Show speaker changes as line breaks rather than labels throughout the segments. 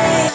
away.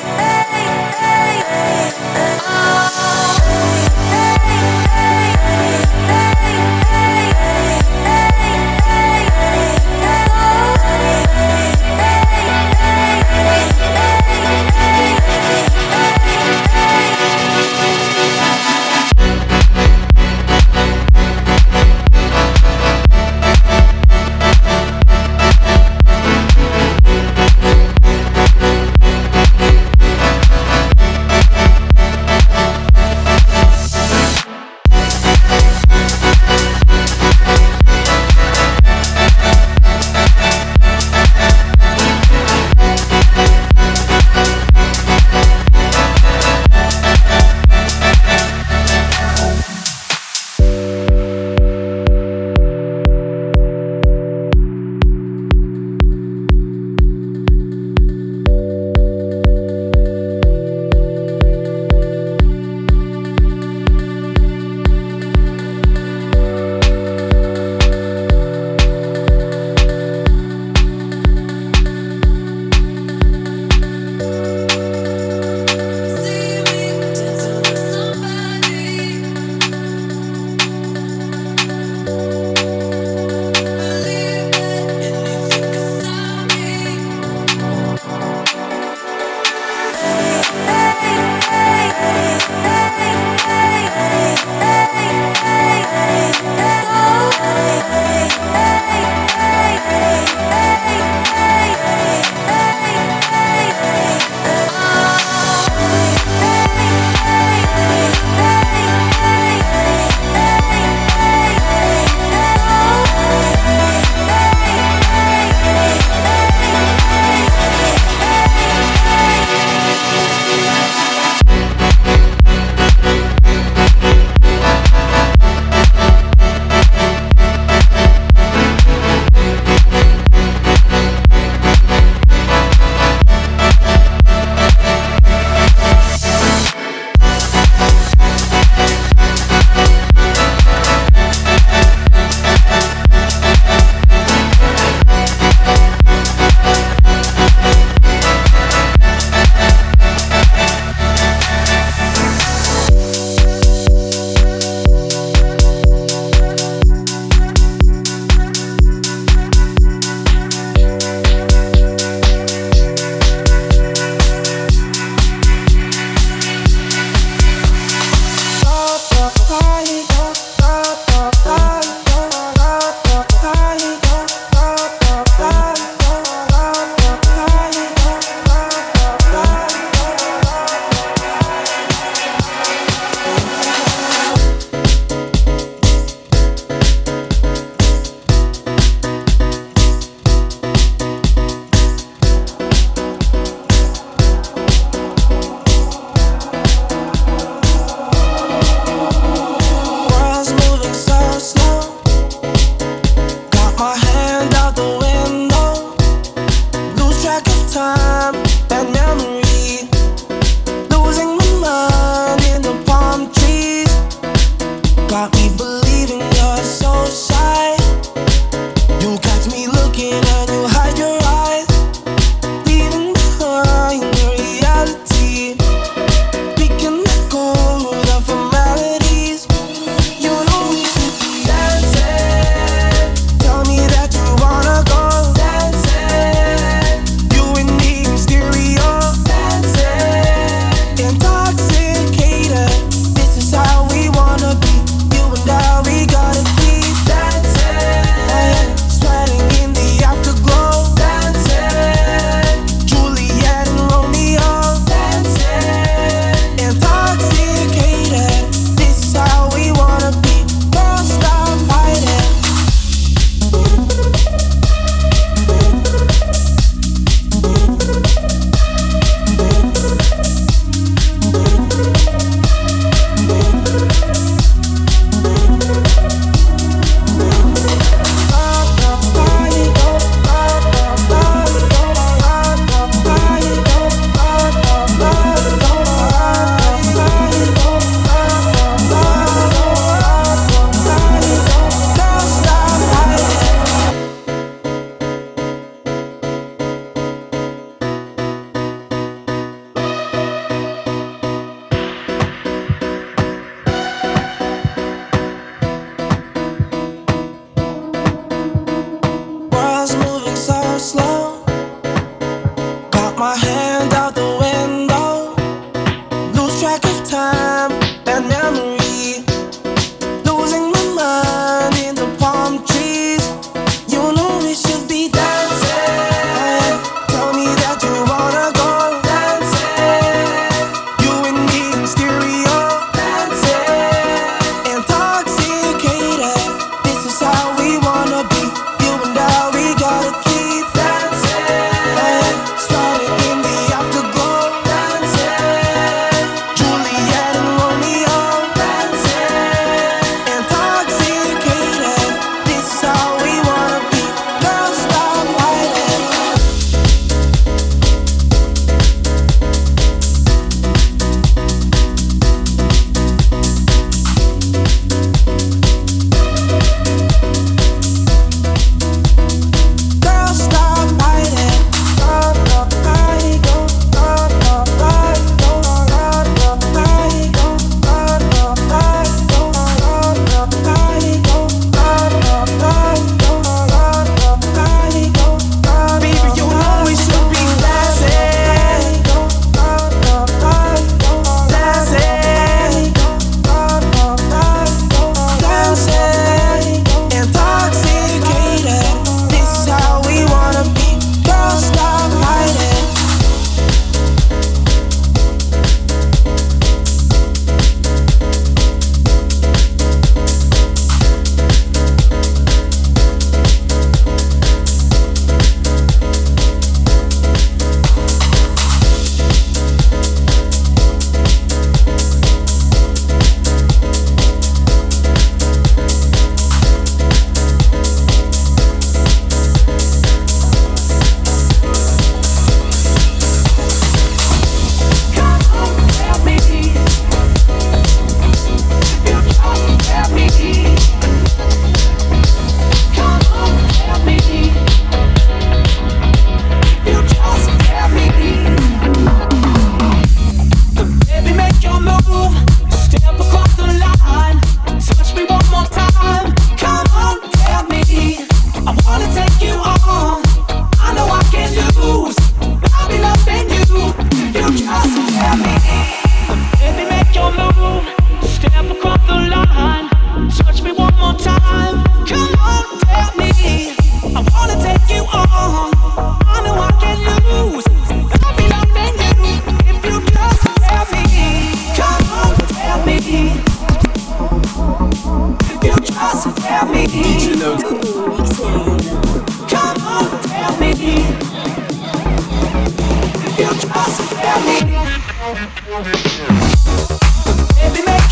Baby, make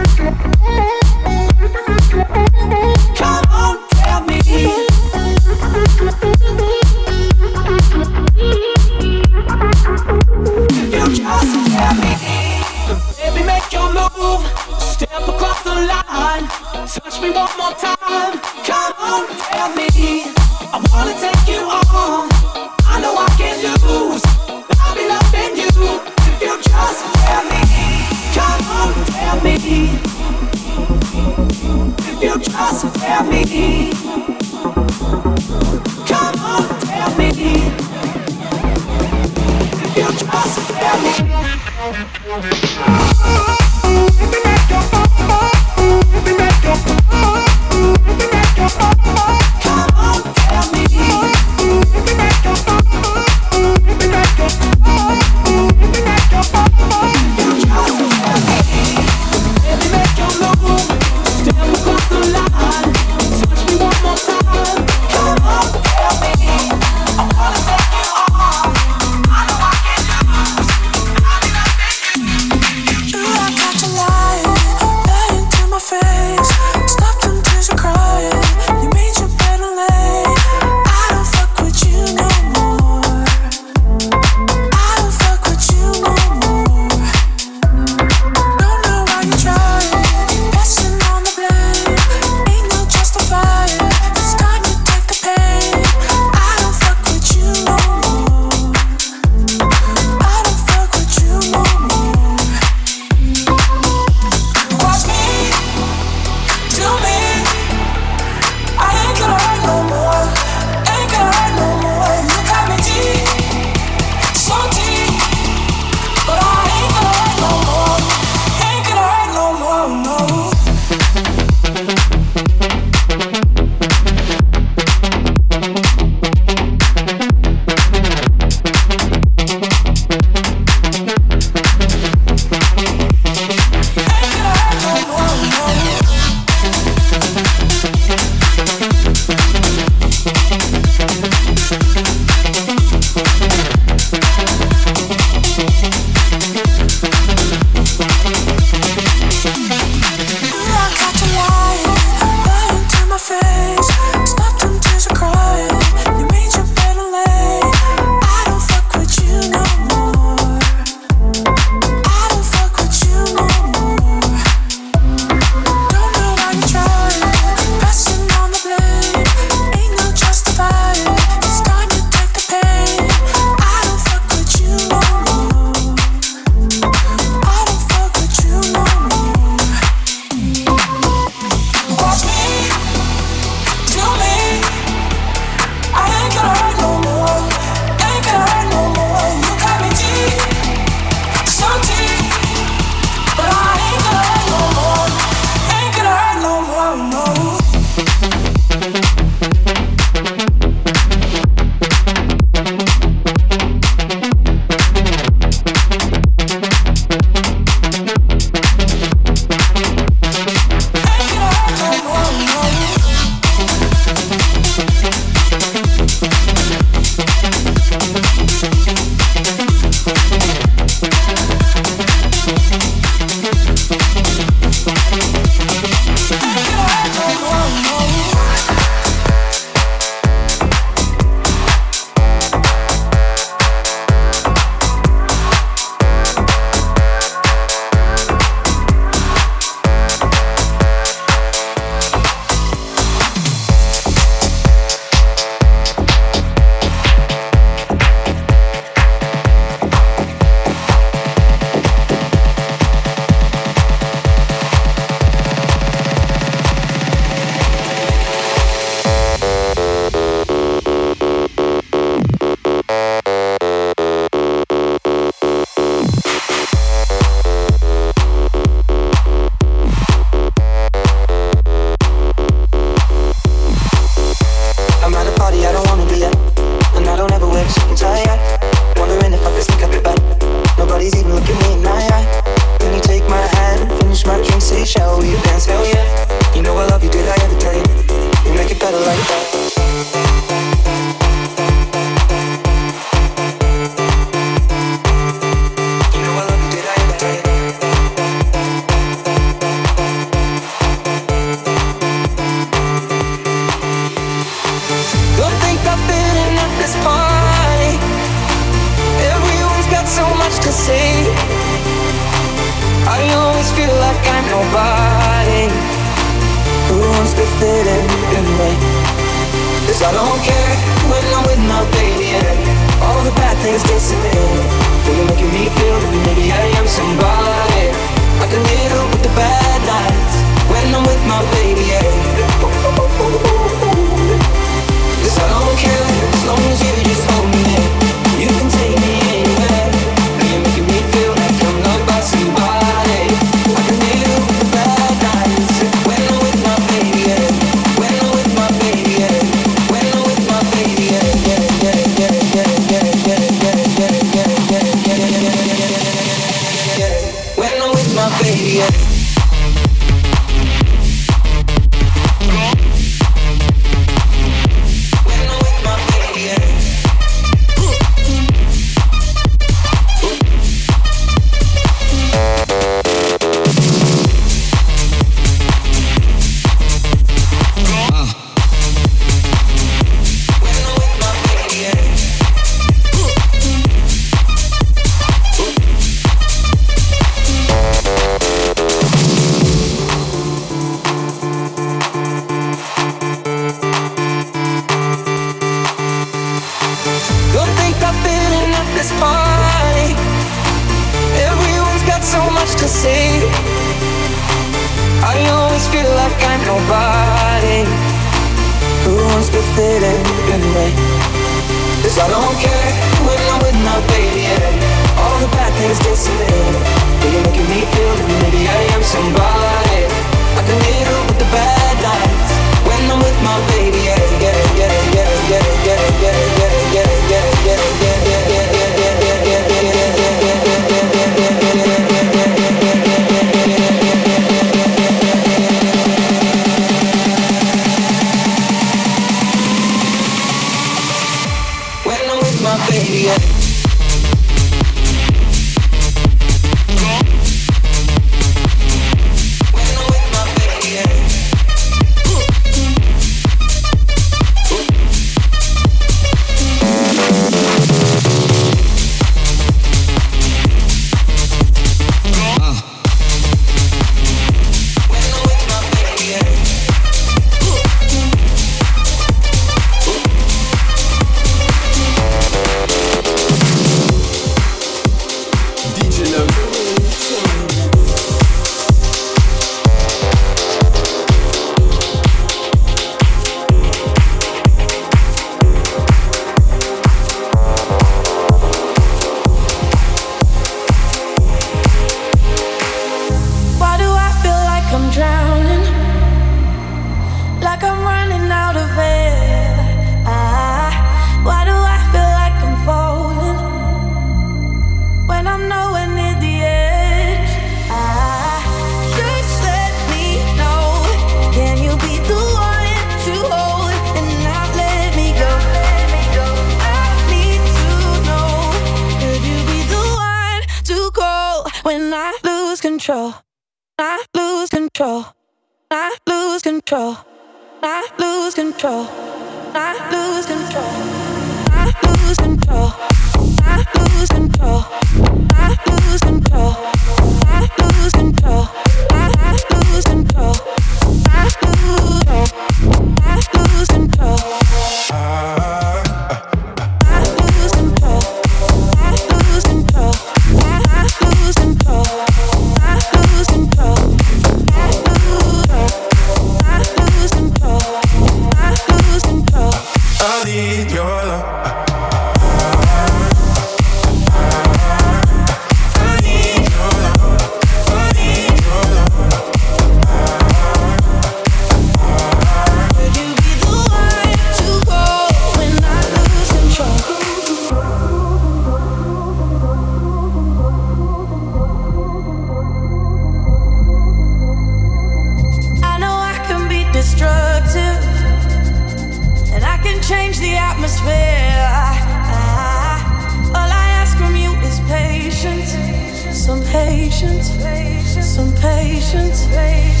patience, some patience.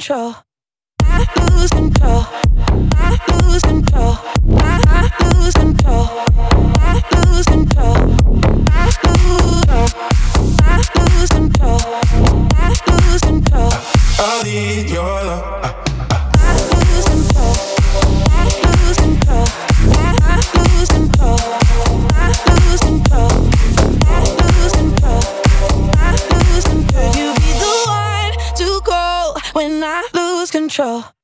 Control. Control.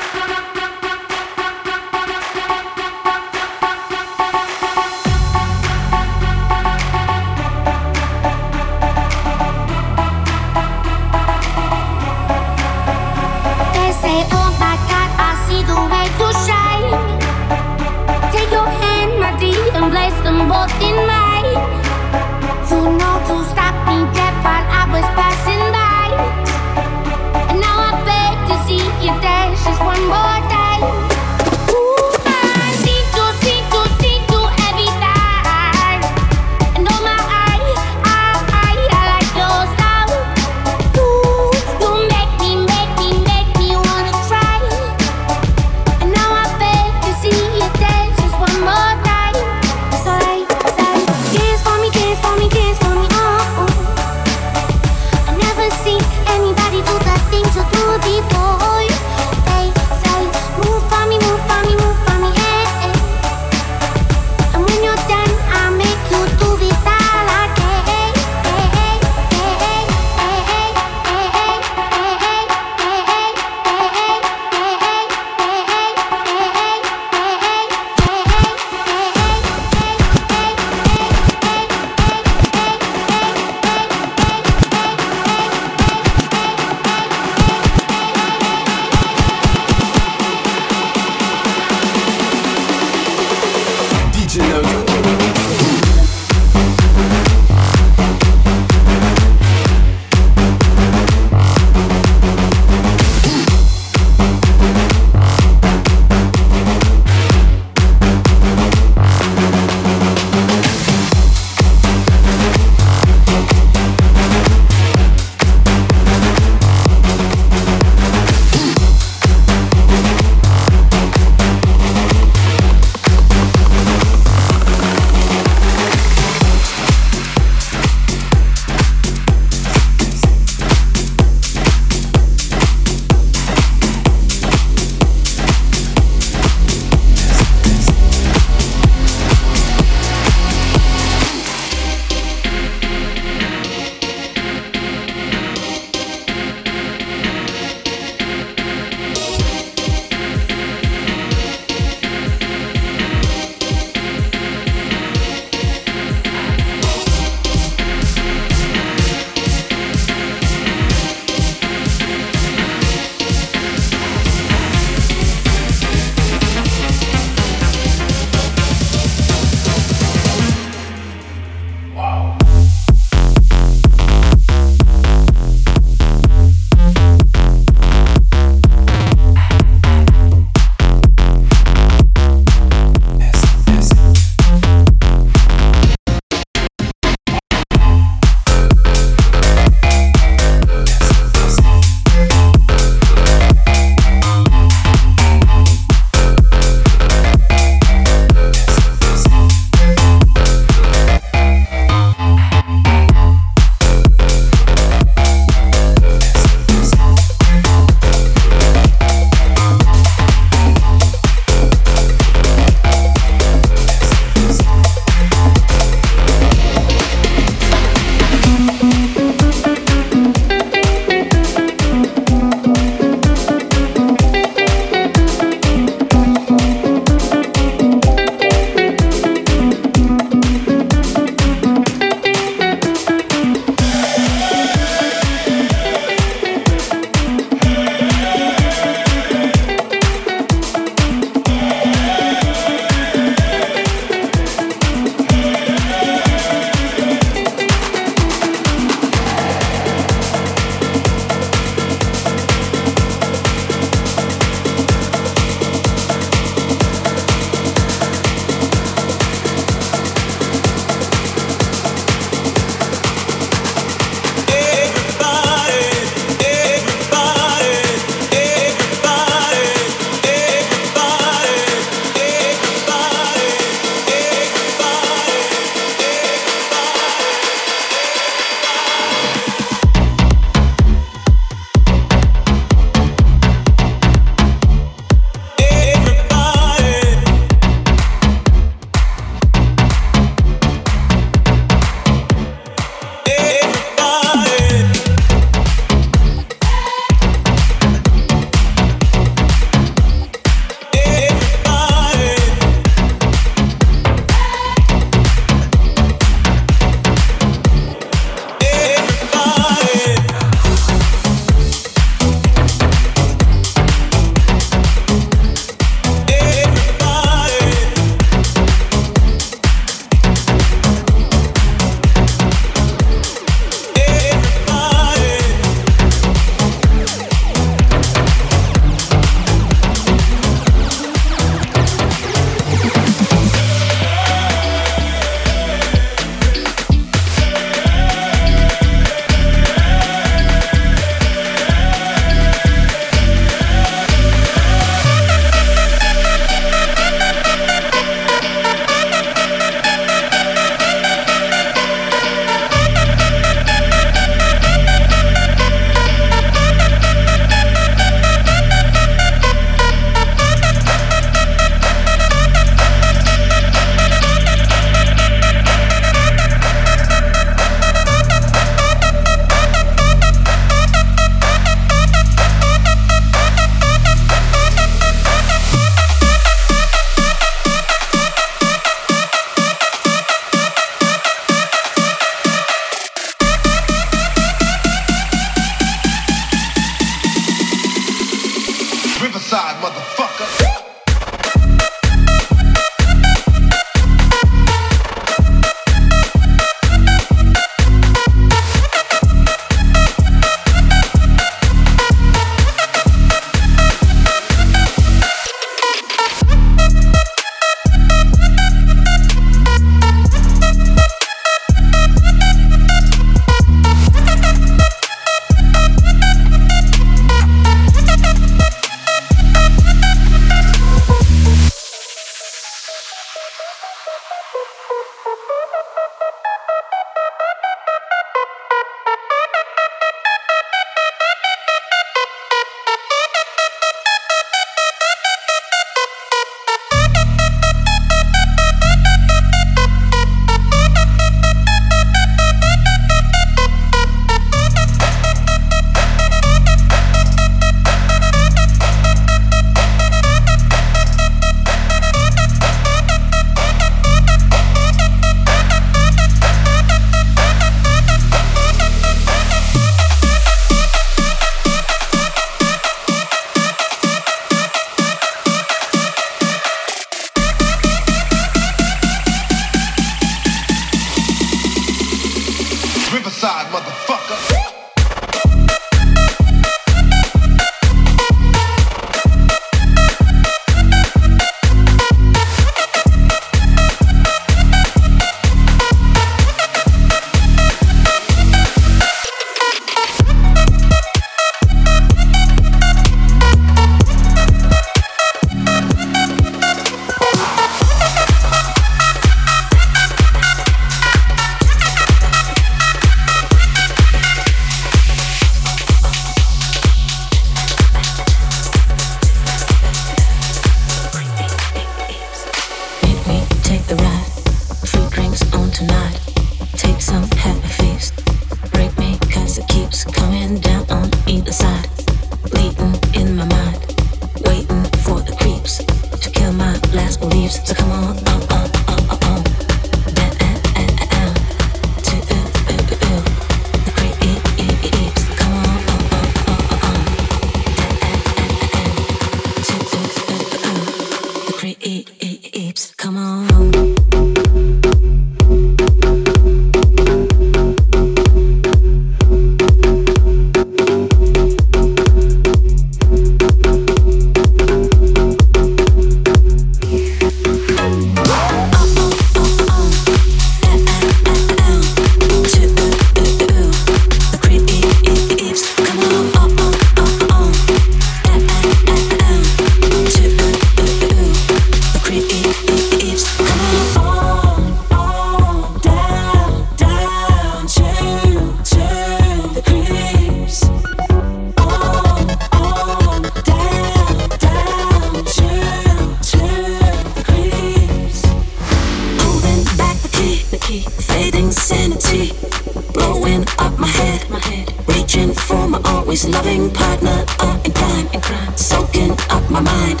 loving partner all in crime, Soaking up my mind,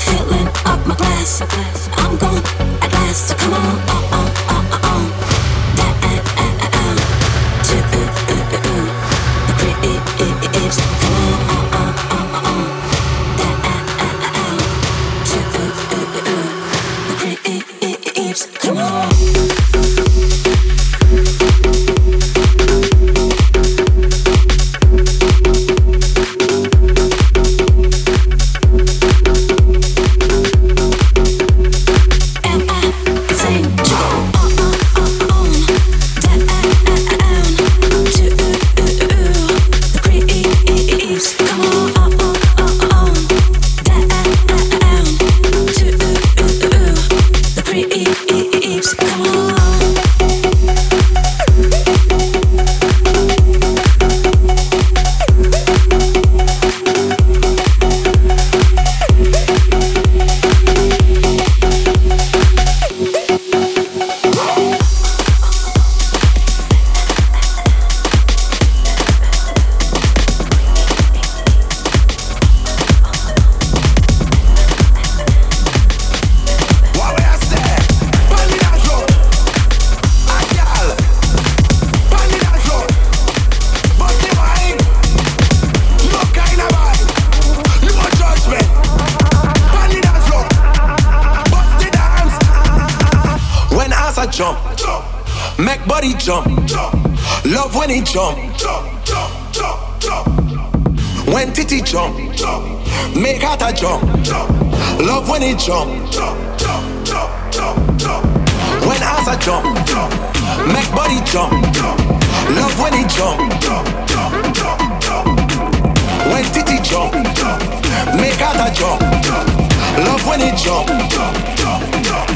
filling up my glass. I'm gone at last, so come on, on, on, on, uh. To, uh, uh, uh, uh. The
creeps, come on, on, on, on, To, uh, uh, uh, uh. The
creeps, come on. He jump, when titty jump, make heart a jump. Love when he jump, jump, jump, jump, jump, jump. when ass a jump, make body jump. Love when he jump, jump, jump, jump, jump. when titty jump, jump, make heart a jump. Love when he jump. Hey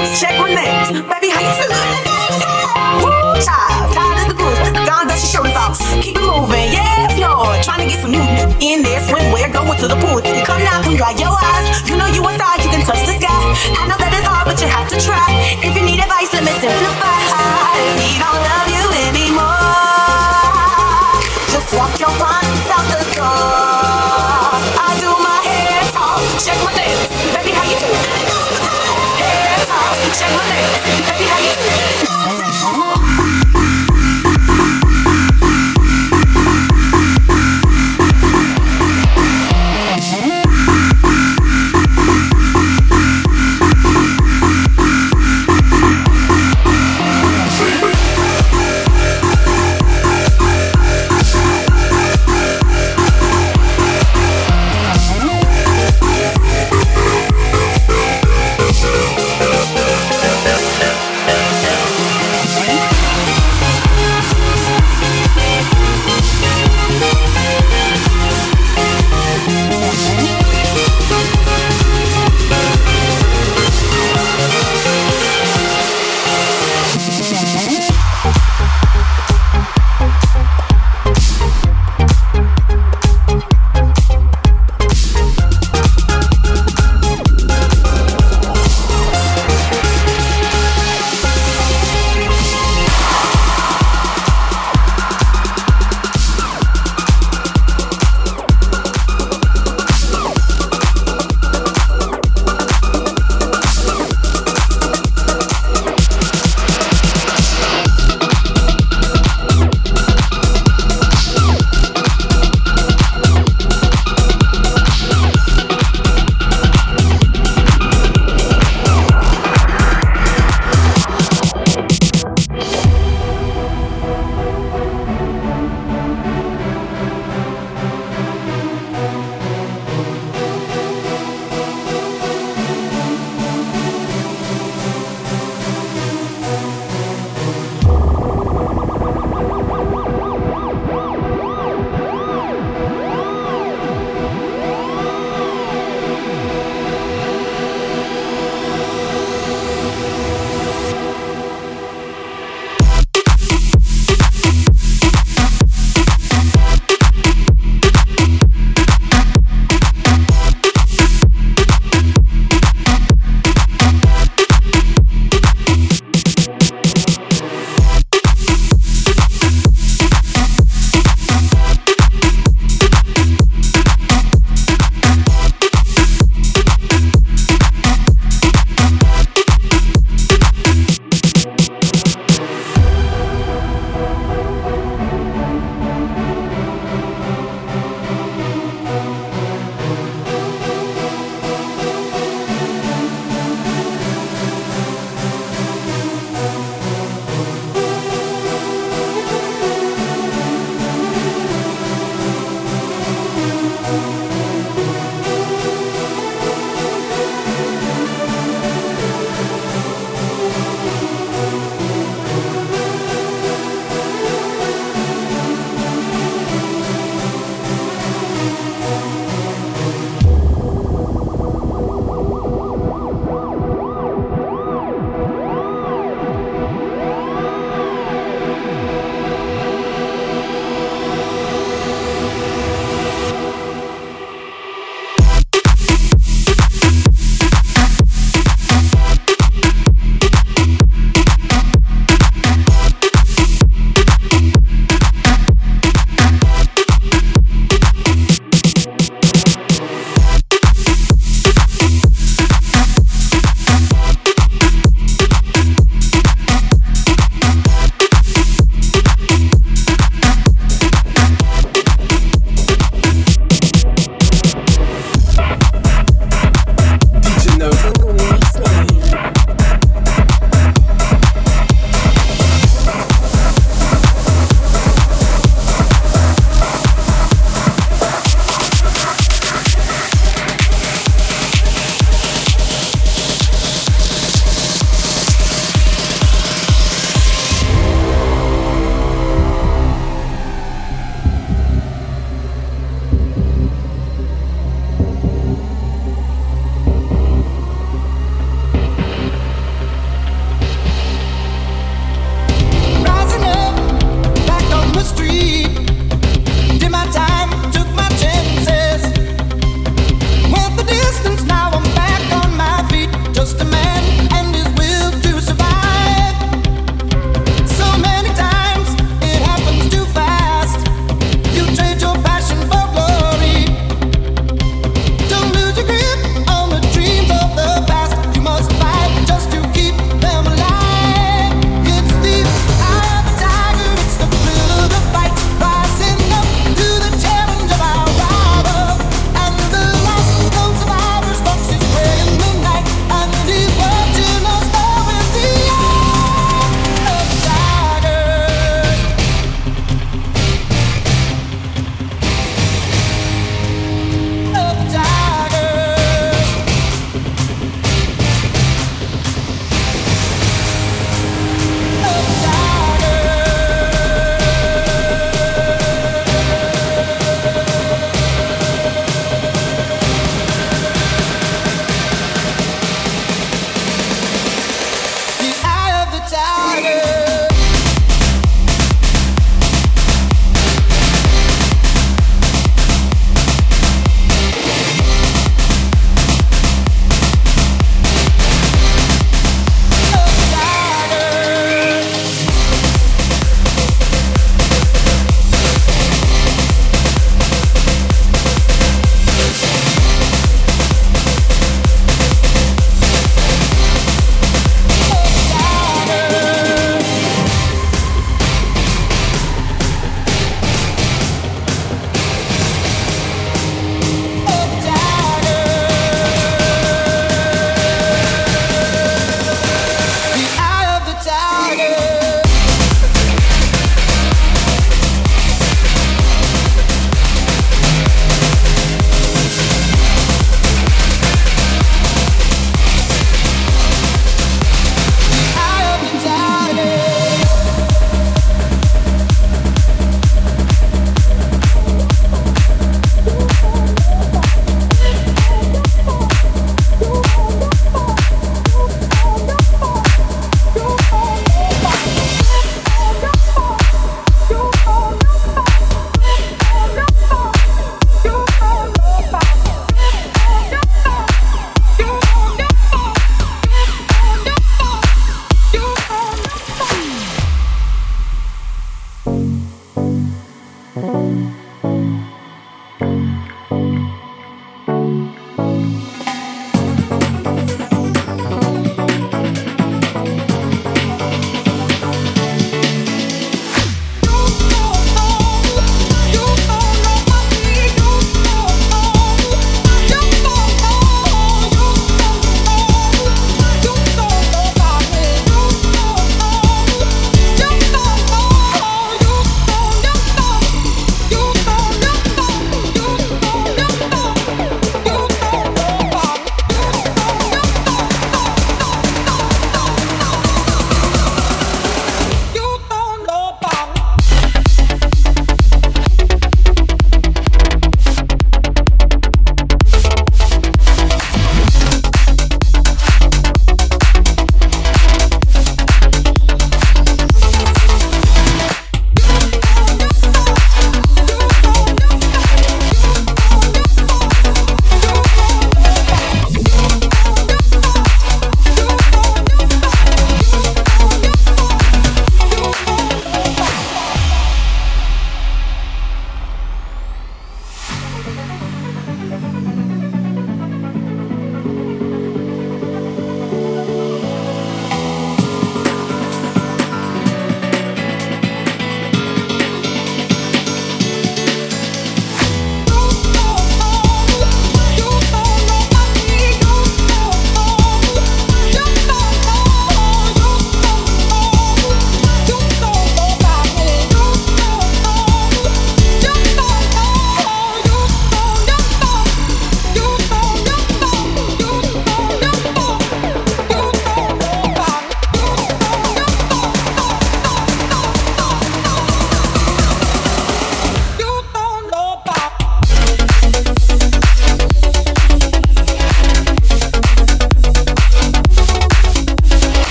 Check my nails. Baby, how you feeling? Woo, child, tired of the groove. Don dust your shoulders off. Keep it moving, yes, Lord. Trying to get some new in there. Swimwear, going to the pool. Come now, come dry your eyes. You know you a star, you can touch the sky. I know that it's hard, but you have to try.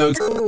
DJ